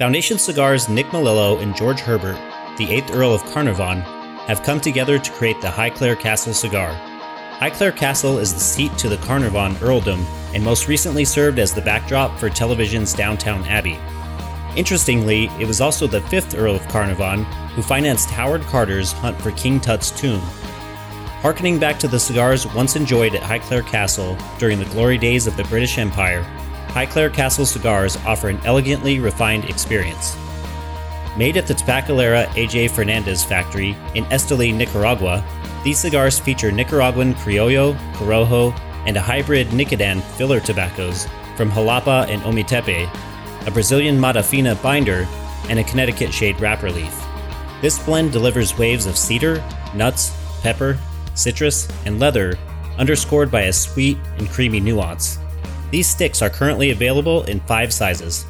Foundation Cigars Nick Melillo and George Herbert, the 8th Earl of Carnarvon, have come together to create the Highclere Castle cigar. Highclere Castle is the seat to the Carnarvon earldom and most recently served as the backdrop for television's Downton Abbey. Interestingly, it was also the 5th Earl of Carnarvon who financed Howard Carter's hunt for King Tut's tomb. Harkening back to the cigars once enjoyed at Highclere Castle during the glory days of the British Empire, Highclere Castle cigars offer an elegantly refined experience. Made at the Tabacalera AJ Fernandez factory in Esteli, Nicaragua, these cigars feature Nicaraguan Criollo, Corojo, and a hybrid Nicodan filler tobaccos from Jalapa and Ometepe, a Brazilian Mata Fina binder, and a Connecticut shade wrapper leaf. This blend delivers waves of cedar, nuts, pepper, citrus, and leather, underscored by a sweet and creamy nuance. These sticks are currently available in five sizes